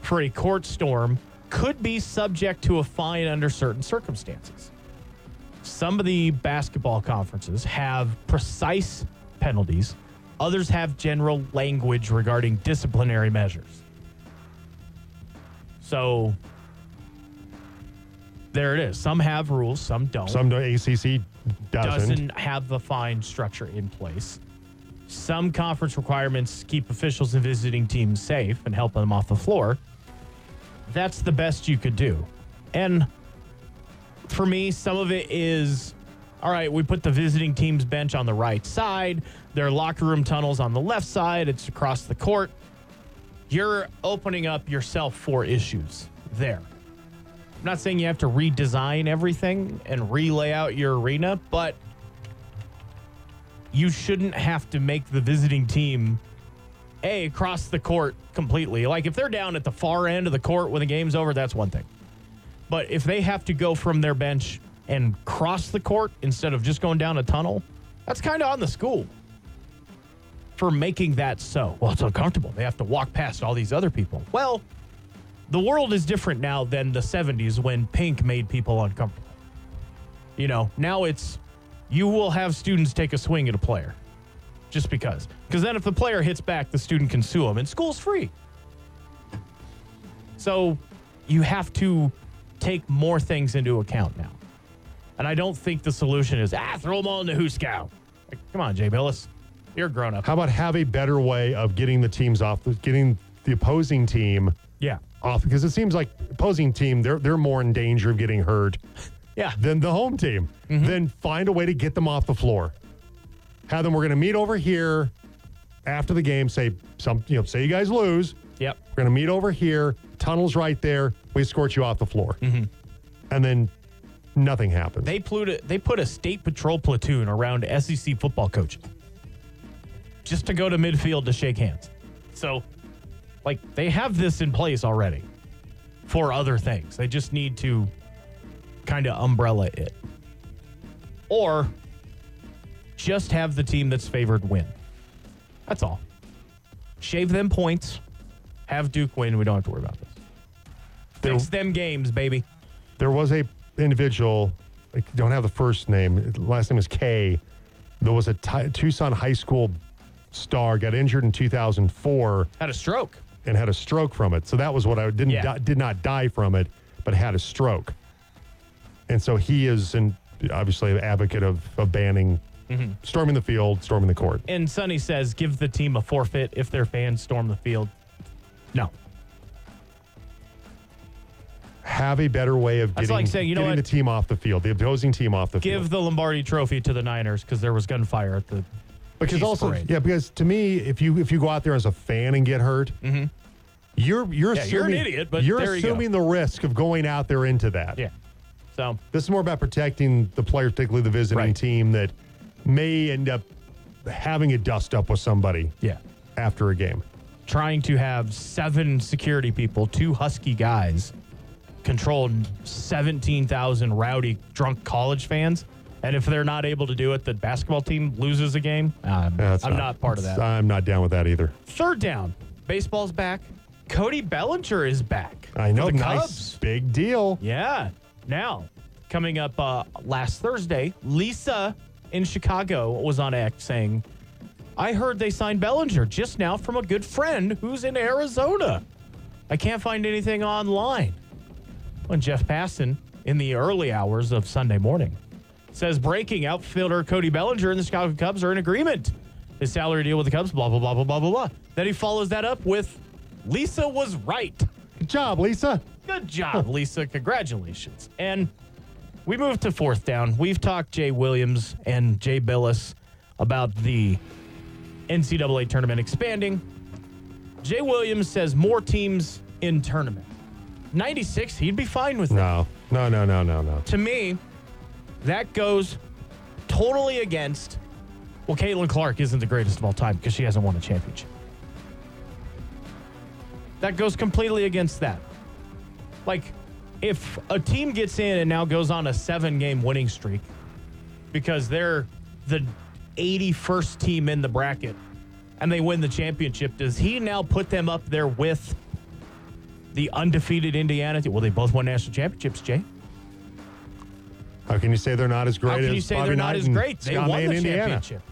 [SPEAKER 4] for a court storm could be subject to a fine under certain circumstances. Some of the basketball conferences have precise penalties, others have general language regarding disciplinary measures. So there it is. Some have rules, some don't.
[SPEAKER 1] Some do- ACC doesn't.
[SPEAKER 4] doesn't have the fine structure in place. Some conference requirements keep officials and visiting teams safe and help them off the floor. That's the best you could do. And for me, some of it is all right, we put the visiting team's bench on the right side, their locker room tunnels on the left side, it's across the court. You're opening up yourself for issues there. I'm not saying you have to redesign everything and relay out your arena, but you shouldn't have to make the visiting team a across the court completely. Like if they're down at the far end of the court when the game's over, that's one thing. But if they have to go from their bench and cross the court instead of just going down a tunnel, that's kind of on the school for making that so. Well, it's uncomfortable. They have to walk past all these other people. Well, the world is different now than the 70s when pink made people uncomfortable. You know, now it's you will have students take a swing at a player just because. Because then if the player hits back, the student can sue them, and school's free. So you have to take more things into account now. And I don't think the solution is, ah, throw them all in the Scout. Like, come on, Jay Bilas. You're a grown up.
[SPEAKER 1] How about have a better way of getting the teams off, getting the opposing team
[SPEAKER 4] Yeah.
[SPEAKER 1] off? Because it seems like opposing team they're they're more in danger of getting hurt
[SPEAKER 4] Yeah.
[SPEAKER 1] than the home team. Then find a way to get them off the floor. Have them. We're going to meet over here after the game. Say some, you know, say you guys lose.
[SPEAKER 4] Yep.
[SPEAKER 1] We're going to meet over here. Tunnels right there. We escort you off the floor, and then nothing happens.
[SPEAKER 4] They put a, they put a state patrol platoon around SEC football coaches just to go to midfield to shake hands. So Like they have this in place already for other things. They just need to kind of umbrella it. Or just have the team that's favored win. That's all. Shave them points. Have Duke win. We don't have to worry about this.
[SPEAKER 1] There-
[SPEAKER 4] Fix them games, baby.
[SPEAKER 1] There was a individual, I don't have the first name, last name is K. There was a Tucson high school star, got injured in 2004
[SPEAKER 4] Had a stroke.
[SPEAKER 1] and had a stroke from it. So that was what I didn't
[SPEAKER 4] Yeah.
[SPEAKER 1] di- did not die from it, but had a stroke. And so he is an, obviously an advocate of, of banning
[SPEAKER 4] Mm-hmm.
[SPEAKER 1] storming the field, storming the court.
[SPEAKER 4] And Sonny says give the team a forfeit if their fans storm the field. No.
[SPEAKER 1] Have a better way of getting,
[SPEAKER 4] like saying, you know
[SPEAKER 1] getting
[SPEAKER 4] what?
[SPEAKER 1] the team off the field, the opposing team off the field.
[SPEAKER 4] Give
[SPEAKER 1] field.
[SPEAKER 4] the Lombardi trophy to the Niners because there was gunfire at the
[SPEAKER 1] Because
[SPEAKER 4] Chiefs
[SPEAKER 1] also,
[SPEAKER 4] parade.
[SPEAKER 1] yeah, because to me, if you if you go out there as a fan and get hurt, you're you're
[SPEAKER 4] Mm-hmm. Yeah,
[SPEAKER 1] assuming
[SPEAKER 4] you're an idiot, but
[SPEAKER 1] you're
[SPEAKER 4] there you go.
[SPEAKER 1] assuming the risk of going out there into that.
[SPEAKER 4] Yeah. So
[SPEAKER 1] This is more about protecting the players, particularly the visiting
[SPEAKER 4] Right.
[SPEAKER 1] team that may end up having a dust up with somebody
[SPEAKER 4] yeah.
[SPEAKER 1] after a game.
[SPEAKER 4] Trying to have seven security people, two husky guys, control 17,000 rowdy drunk college fans. And if they're not able to do it, the basketball team loses a game. Um,
[SPEAKER 1] That's
[SPEAKER 4] I'm not, part of that.
[SPEAKER 1] I'm not down with that either.
[SPEAKER 4] Third down. Baseball's back. Cody Bellinger is back.
[SPEAKER 1] I know,
[SPEAKER 4] the
[SPEAKER 1] nice,
[SPEAKER 4] Cubs.
[SPEAKER 1] big deal.
[SPEAKER 4] Yeah. Now, coming up uh, last Thursday, Lisa in Chicago was on X saying, I heard they signed Bellinger just now from a good friend who's in Arizona. I can't find anything online. When Jeff Passan, in the early hours of Sunday morning, says breaking outfielder Cody Bellinger and the Chicago Cubs are in agreement. His salary deal with the Cubs, blah, blah, blah, blah, blah, blah, blah. Then he follows that up with Lisa was right.
[SPEAKER 1] Good job, Lisa.
[SPEAKER 4] Good job, Lisa. Congratulations. And we move to fourth down. We've talked Jay Williams and Jay Bilas about the NCAA tournament expanding. Jay Williams says more teams in tournament. 96, he'd be fine with that.
[SPEAKER 1] No, no, no, no, no, no.
[SPEAKER 4] To me, that goes totally against. Well, Caitlin Clark isn't the greatest of all time because she hasn't won a championship. That goes completely against that. Like, if a team gets in and now goes on a seven game winning streak because they're the 81st team in the bracket and they win the championship, does he now put them up there with the undefeated Indiana team? Well, they both won national championships, Jay.
[SPEAKER 1] How can you say they're not as great
[SPEAKER 4] How can
[SPEAKER 1] as
[SPEAKER 4] you say
[SPEAKER 1] Bobby
[SPEAKER 4] they're not
[SPEAKER 1] Knight
[SPEAKER 4] as great? They
[SPEAKER 1] Scott
[SPEAKER 4] won
[SPEAKER 1] May
[SPEAKER 4] the championship.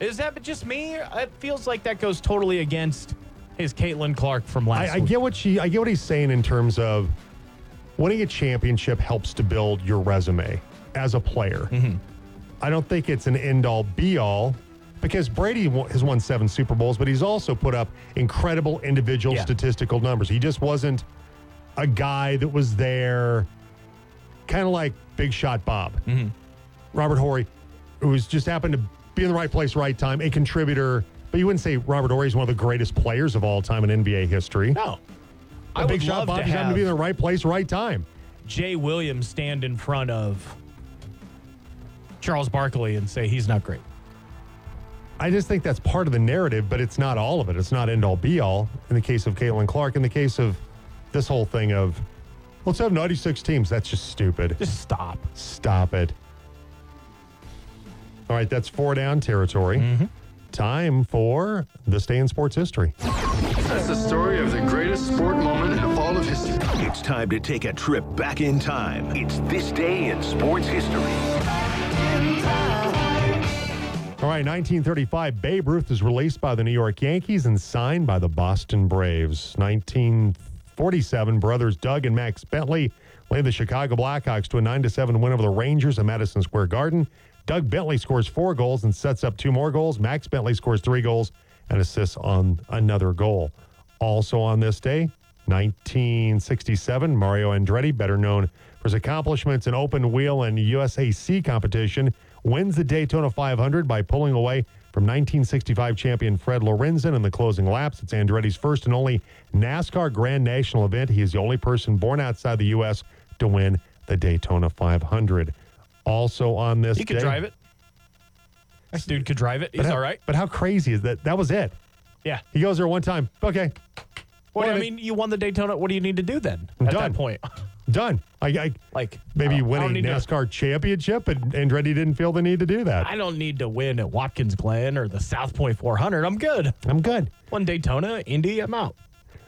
[SPEAKER 4] Is that just me? It feels like that goes totally against his Caitlin Clark from last
[SPEAKER 1] I, I get what she I get what he's saying in terms of winning a championship helps to build your resume as a player.
[SPEAKER 4] Mm-hmm.
[SPEAKER 1] I don't think it's an end all be all because Brady has won seven Super Bowls, but he's also put up incredible individual
[SPEAKER 4] Yeah.
[SPEAKER 1] statistical numbers. He just wasn't a guy that was there, kind of like Big Shot Bob,
[SPEAKER 4] Mm-hmm.
[SPEAKER 1] Robert Horry, who was just happened to be in the right place, right time, a contributor. But you wouldn't say Robert Horry is one of the greatest players of all time in NBA history.
[SPEAKER 4] no. I
[SPEAKER 1] A big shot Bob just happened to be in the right place, right time.
[SPEAKER 4] Jay Williams stand in front of Charles Barkley and say he's not great.
[SPEAKER 1] I just think that's part of the narrative, but it's not all of it. It's not end all be all. In the case of Caitlin Clark, in the case of this whole thing of let's have 96 teams, that's just stupid.
[SPEAKER 4] Just stop.
[SPEAKER 1] Stop it. All right, that's four down territory.
[SPEAKER 4] Mm-hmm.
[SPEAKER 1] Time for this day in sports history.
[SPEAKER 11] That's the story of the greatest sport moment in all of history.
[SPEAKER 2] It's time to take a trip back in time. It's this day in sports history.
[SPEAKER 1] All right, 1935, Babe Ruth is released by the New York Yankees and signed by the Boston Braves. 1947, brothers Doug and Max Bentley lead the Chicago Blackhawks to a 9 7 win over the Rangers at Madison Square Garden. Doug Bentley scores four goals and sets up two more goals. Max Bentley scores three goals and assists on another goal. Also on this day, 1967, Mario Andretti, better known for his accomplishments in open wheel and USAC competition, wins the Daytona 500 by pulling away from 1965 champion Fred Lorenzen in the closing laps. It's Andretti's first and only NASCAR Grand National event. He is the only person born outside the U.S. to win the Daytona 500. Also on this
[SPEAKER 4] He could
[SPEAKER 1] day-
[SPEAKER 4] drive it. This dude could drive it. He's
[SPEAKER 1] how,
[SPEAKER 4] all right.
[SPEAKER 1] But how crazy is that? That was it.
[SPEAKER 4] Yeah.
[SPEAKER 1] He goes there one time. Okay.
[SPEAKER 4] Well, I mean, you won the Daytona. What do you need to do then at
[SPEAKER 1] Done.
[SPEAKER 4] that point?
[SPEAKER 1] Done. I, I
[SPEAKER 4] Like
[SPEAKER 1] maybe
[SPEAKER 4] uh, I
[SPEAKER 1] win a
[SPEAKER 4] don't to-
[SPEAKER 1] NASCAR championship, and Andretti didn't feel the need to do that.
[SPEAKER 4] I don't need to win at Watkins Glen or the South Point 400. I'm good.
[SPEAKER 1] I'm good.
[SPEAKER 4] One Daytona, Indy, I'm out.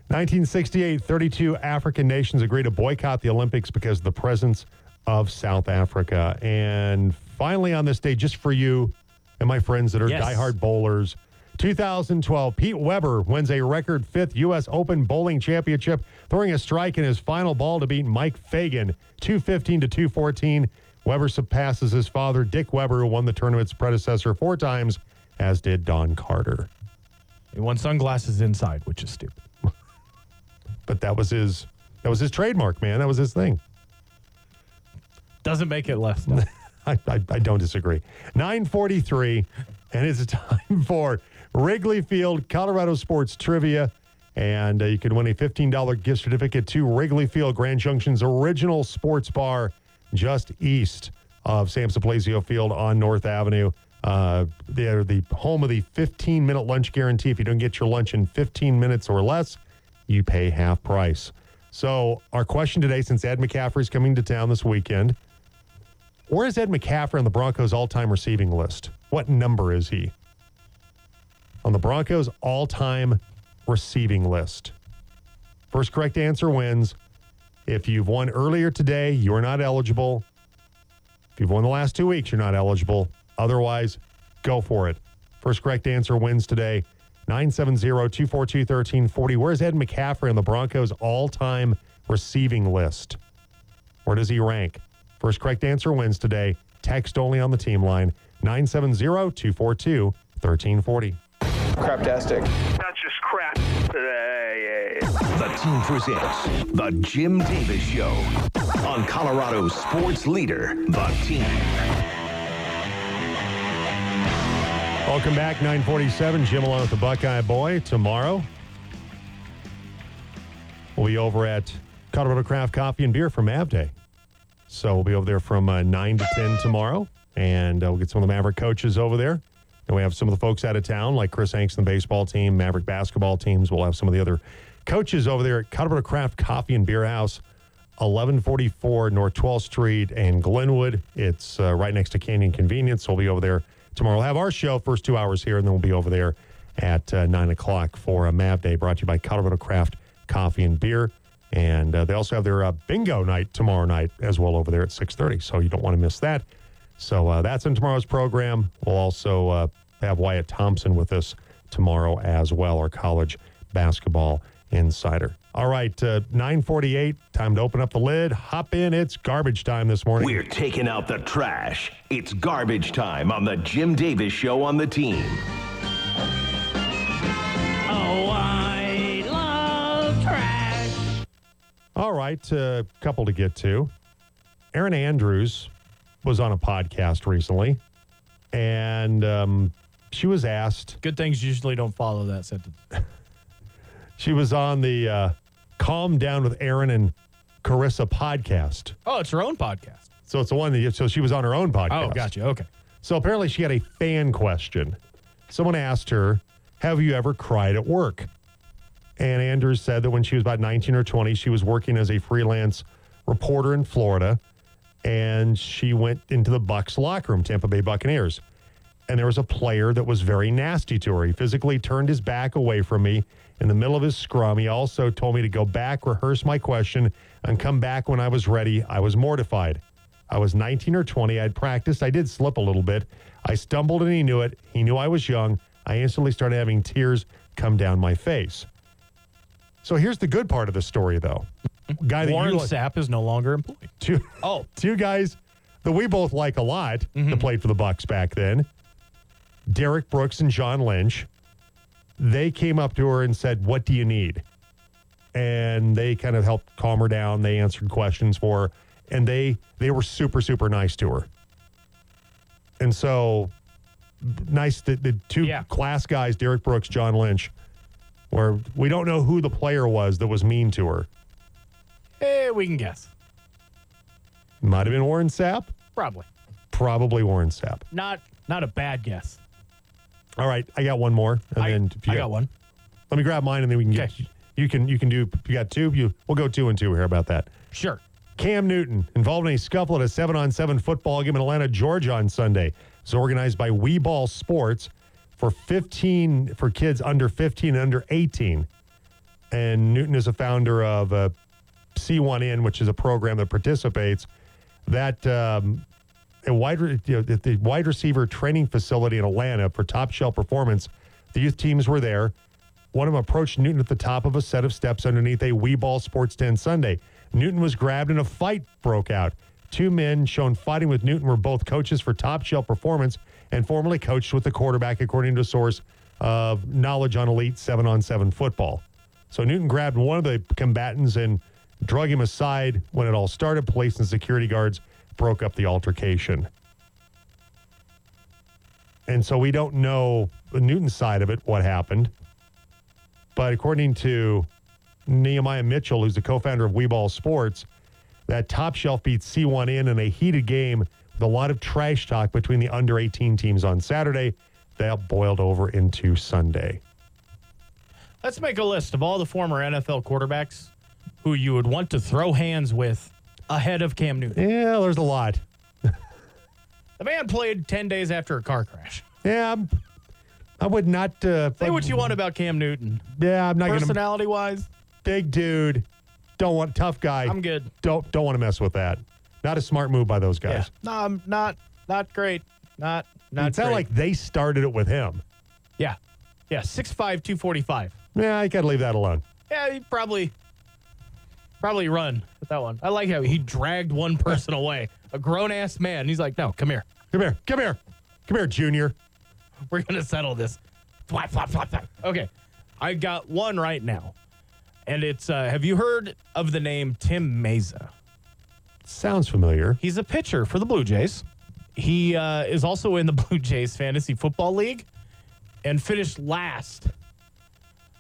[SPEAKER 1] 1968, 32 African nations agreed to boycott the Olympics because of the presence of South Africa. And finally, on this day, just for you and my friends that are
[SPEAKER 4] Yes.
[SPEAKER 1] diehard bowlers, 2012, Pete Weber wins a record fifth U.S. Open bowling championship, throwing a strike in his final ball to beat Mike Fagan, 215 to 214. Weber surpasses his father, Dick Weber, who won the tournament's predecessor four times, as did Don Carter.
[SPEAKER 4] He won sunglasses inside, which is stupid.
[SPEAKER 1] But that was his that was his trademark, man. That was his thing.
[SPEAKER 4] Doesn't make it less.
[SPEAKER 1] I, I, I don't disagree. 943, and it's time for Wrigley Field Colorado Sports Trivia. And uh, you can win a $15 gift certificate to Wrigley Field, Grand Junction's original sports bar, just east of Sam Suplizio Field on North Avenue. Uh, they're the home of the 15 minute lunch guarantee. If you don't get your lunch in 15 minutes or less, you pay half price. So, our question today, since Ed McCaffrey's coming to town this weekend, where is Ed McCaffrey on the Broncos all time receiving list? What number is he? On the Broncos all time receiving list. First correct answer wins. If you've won earlier today, you are not eligible. If you've won the last two weeks, you're not eligible. Otherwise, go for it. First correct answer wins today. 970 242 1340. Where's Ed McCaffrey on the Broncos all time receiving list? Where does he rank? First correct answer wins today. Text only on the team line 970 242 1340.
[SPEAKER 12] Craptastic.
[SPEAKER 13] That's just crap. Hey, hey.
[SPEAKER 2] The team presents The Jim Davis Show on Colorado's sports leader, The Team.
[SPEAKER 1] Welcome back, 947. Jim along with the Buckeye Boy. Tomorrow, we'll be over at Colorado Craft Coffee and Beer from Mav Day. So we'll be over there from uh, 9 to 10 tomorrow, and uh, we'll get some of the Maverick coaches over there. And we have some of the folks out of town, like Chris Hanks and the baseball team, Maverick basketball teams. We'll have some of the other coaches over there at Colorado Craft Coffee and Beer House, 1144 North 12th Street and Glenwood. It's uh, right next to Canyon Convenience. We'll be over there tomorrow. We'll have our show first two hours here, and then we'll be over there at uh, 9 o'clock for a Mav Day brought to you by Colorado Craft Coffee and Beer. And uh, they also have their uh, bingo night tomorrow night as well over there at 6.30. So you don't want to miss that. So uh, that's in tomorrow's program. We'll also uh, have Wyatt Thompson with us tomorrow as well, our college basketball insider. All right, uh, 948, time to open up the lid. Hop in. It's garbage time this morning.
[SPEAKER 2] We're taking out the trash. It's garbage time on The Jim Davis Show on the team.
[SPEAKER 4] Oh, I love trash.
[SPEAKER 1] All right, a couple to get to. Erin Andrews was on a podcast recently, and um, she was asked.
[SPEAKER 4] Good things usually don't follow that sentence.
[SPEAKER 1] She was on the uh, Calm Down with Erin and Carissa podcast.
[SPEAKER 4] Oh, it's her own podcast.
[SPEAKER 1] So it's the one that, so she was on her own podcast.
[SPEAKER 4] Oh, gotcha. Okay.
[SPEAKER 1] So apparently she had a fan question. Someone asked her, Have you ever cried at work? And Andrews said that when she was about 19 or 20, she was working as a freelance reporter in Florida. And she went into the Bucks locker room, Tampa Bay Buccaneers. And there was a player that was very nasty to her. He physically turned his back away from me in the middle of his scrum. He also told me to go back, rehearse my question, and come back when I was ready. I was mortified. I was 19 or 20. I'd practiced. I did slip a little bit. I stumbled and he knew it. He knew I was young. I instantly started having tears come down my face. So here's the good part of the story, though. Guy that
[SPEAKER 4] Warren
[SPEAKER 1] you like-
[SPEAKER 4] Sapp is no longer employed.
[SPEAKER 1] two
[SPEAKER 4] Oh.
[SPEAKER 1] two guys that we both like a lot that mm-hmm. played for the Bucks back then. Derrick Brooks and John Lynch. They came up to her and said, "What do you need?" And they kind of helped calm her down. They answered questions for her, and they they were super super nice to her. And so nice that the two
[SPEAKER 4] Yeah.
[SPEAKER 1] class guys, Derrick Brooks, John Lynch, where we don't know who the player was that was mean to her.
[SPEAKER 4] Eh, we can guess.
[SPEAKER 1] Might have been Warren Sapp.
[SPEAKER 4] Probably.
[SPEAKER 1] Probably Warren Sapp.
[SPEAKER 4] Not not a bad guess.
[SPEAKER 1] All right, I got one more. And
[SPEAKER 4] I-
[SPEAKER 1] then if you
[SPEAKER 4] I got one.
[SPEAKER 1] Let me grab mine, and then we can get. You can you can do. You got two. You we'll go two and two here. About that?
[SPEAKER 4] Sure.
[SPEAKER 1] Cam Newton involved in a scuffle at a seven on seven football game in Atlanta, Georgia on Sunday. It's organized by We Ball Sports for 15 for kids under 15 and under 18. And Newton is a founder of uh, C1N, which is a program that participates that um, a wide re- you know, the wide receiver training facility in Atlanta for top shelf performance. The youth teams were there. One of them approached Newton at the top of a set of steps underneath a We Ball Sports 10 Sunday. Newton was grabbed and a fight broke out. Two men shown fighting with Newton were both coaches for top shelf performance and formerly coached with the quarterback, according to a source of knowledge on elite seven on seven football. So Newton grabbed one of the combatants and drug him aside when it all started. Police and security guards broke up the altercation. And so we don't know the Newton side of it, what happened. But according to Nehemiah Mitchell, who's the co founder of We Ball Sports, that top shelf beat C1N in a heated game with a lot of trash talk between the under 18 teams on Saturday. That boiled over into Sunday.
[SPEAKER 4] Let's make a list of all the former NFL quarterbacks who you would want to throw hands with ahead of Cam Newton.
[SPEAKER 1] Yeah, there's a lot.
[SPEAKER 4] The man played 10 days after a car crash.
[SPEAKER 1] Yeah, I'm, I would not. Uh,
[SPEAKER 4] Say what you want about Cam Newton.
[SPEAKER 1] Yeah, I'm not going to.
[SPEAKER 4] Personality wise,
[SPEAKER 1] Big dude. Don't want tough guy.
[SPEAKER 4] I'm good.
[SPEAKER 1] Don't don't want to mess with that. Not a smart move by those
[SPEAKER 4] Yeah.
[SPEAKER 1] guys.
[SPEAKER 4] No, I'm not not great. Not not
[SPEAKER 1] it sounded like they started it with him.
[SPEAKER 4] Yeah. Yeah, Six five two forty five.
[SPEAKER 1] Yeah, I gotta leave that alone.
[SPEAKER 4] Yeah, he probably probably run with that one. I like how he dragged one person away. A grown ass man. He's like, no, come here.
[SPEAKER 1] Come here. Come here. Come here, Junior.
[SPEAKER 4] We're gonna settle this. Flap, flap, flap, flap. Okay. I got one right now. And it's uh have you heard of the name Tim Mayza?
[SPEAKER 1] Sounds familiar.
[SPEAKER 4] He's a pitcher for the Blue Jays. He uh, is also in the Blue Jays Fantasy Football League and finished last.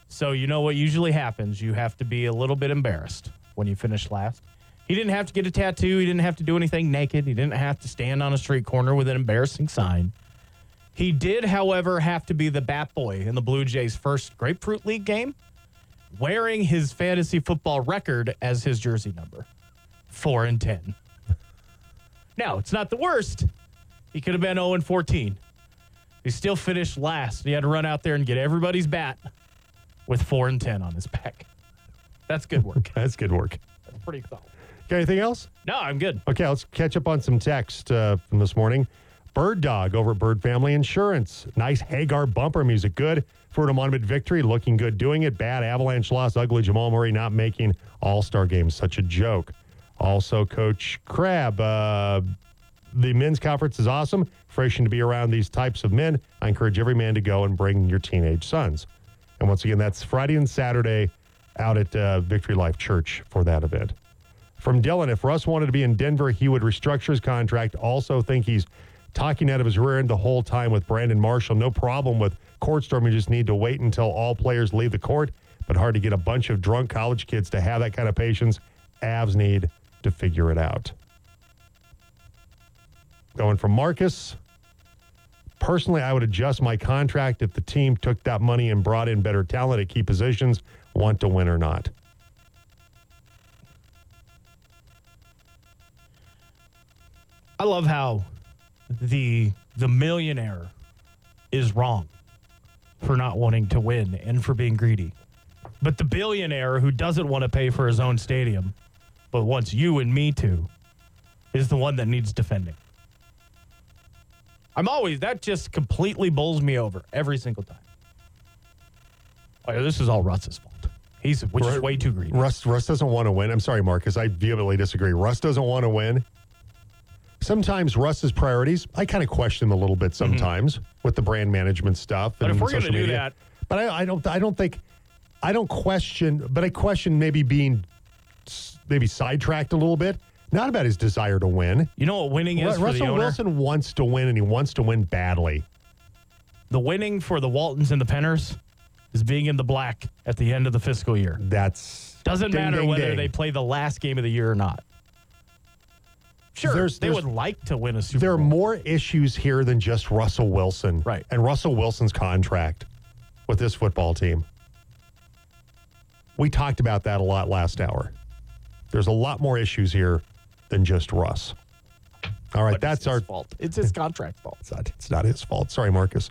[SPEAKER 4] So, you know what usually happens? You have to be a little bit embarrassed when you finish last. He didn't have to get a tattoo. He didn't have to do anything naked. He didn't have to stand on a street corner with an embarrassing sign. He did, however, have to be the bat boy in the Blue Jays' first Grapefruit League game, wearing his fantasy football record as his jersey number four and 10. Now, it's not the worst. He could have been 0 and 14. He still finished last. He had to run out there and get everybody's bat with 4 and 10 on his back. That's good work.
[SPEAKER 1] That's good work.
[SPEAKER 4] That's pretty solid.
[SPEAKER 1] Got anything else?
[SPEAKER 4] No, I'm good.
[SPEAKER 1] Okay, let's catch up on some text uh, from this morning. Bird Dog over Bird Family Insurance. Nice Hagar bumper music. Good for an Monument victory. Looking good doing it. Bad Avalanche loss. Ugly Jamal Murray not making All Star games. Such a joke. Also, Coach Crab. Uh, the men's conference is awesome. Refreshing to be around these types of men. I encourage every man to go and bring your teenage sons. And once again, that's Friday and Saturday out at uh, Victory Life Church for that event. From Dylan, if Russ wanted to be in Denver, he would restructure his contract. Also, think he's talking out of his rear end the whole time with Brandon Marshall. No problem with court storm. You just need to wait until all players leave the court. But hard to get a bunch of drunk college kids to have that kind of patience. Avs need to figure it out. Going from Marcus. Personally, I would adjust my contract if the team took that money and brought in better talent at key positions, want to win or not.
[SPEAKER 4] I love how the the millionaire is wrong for not wanting to win and for being greedy. But the billionaire who doesn't want to pay for his own stadium but wants you and me to is the one that needs defending. I'm always that just completely bowls me over every single time. Oh, yeah, this is all Russ's fault. He's which is way too greedy.
[SPEAKER 1] Russ Russ doesn't want to win. I'm sorry, Marcus. I vehemently disagree. Russ doesn't want to win. Sometimes Russ's priorities, I kind of question a little bit sometimes with the brand management stuff.
[SPEAKER 4] Mm-hmm. But
[SPEAKER 1] and
[SPEAKER 4] if we're gonna
[SPEAKER 1] social
[SPEAKER 4] do
[SPEAKER 1] media.
[SPEAKER 4] that-
[SPEAKER 1] but I, I don't, I don't think, I don't question, but I question maybe being maybe sidetracked a little bit. Not about his desire to win.
[SPEAKER 4] You know what winning is the
[SPEAKER 1] Russell? Wilson wants to win, and he wants to win badly.
[SPEAKER 4] The winning for the Waltons and the Penners is being in the black at the end of the fiscal year.
[SPEAKER 1] That's
[SPEAKER 4] Doesn't
[SPEAKER 1] ding,
[SPEAKER 4] matter
[SPEAKER 1] ding,
[SPEAKER 4] whether
[SPEAKER 1] ding.
[SPEAKER 4] they play the last game of the year or not. Sure,
[SPEAKER 1] There's-
[SPEAKER 4] they
[SPEAKER 1] there's-
[SPEAKER 4] would like to win a Super
[SPEAKER 1] There are more issues here than just Russell Wilson.
[SPEAKER 4] Right.
[SPEAKER 1] And Russell Wilson's contract with this football team. We talked about that a lot last hour. There's a lot more issues here than just Russ. All right,
[SPEAKER 4] But
[SPEAKER 1] that's our
[SPEAKER 4] fault. It's his contract fault.
[SPEAKER 1] It's not, it's not his fault. Sorry, Marcus.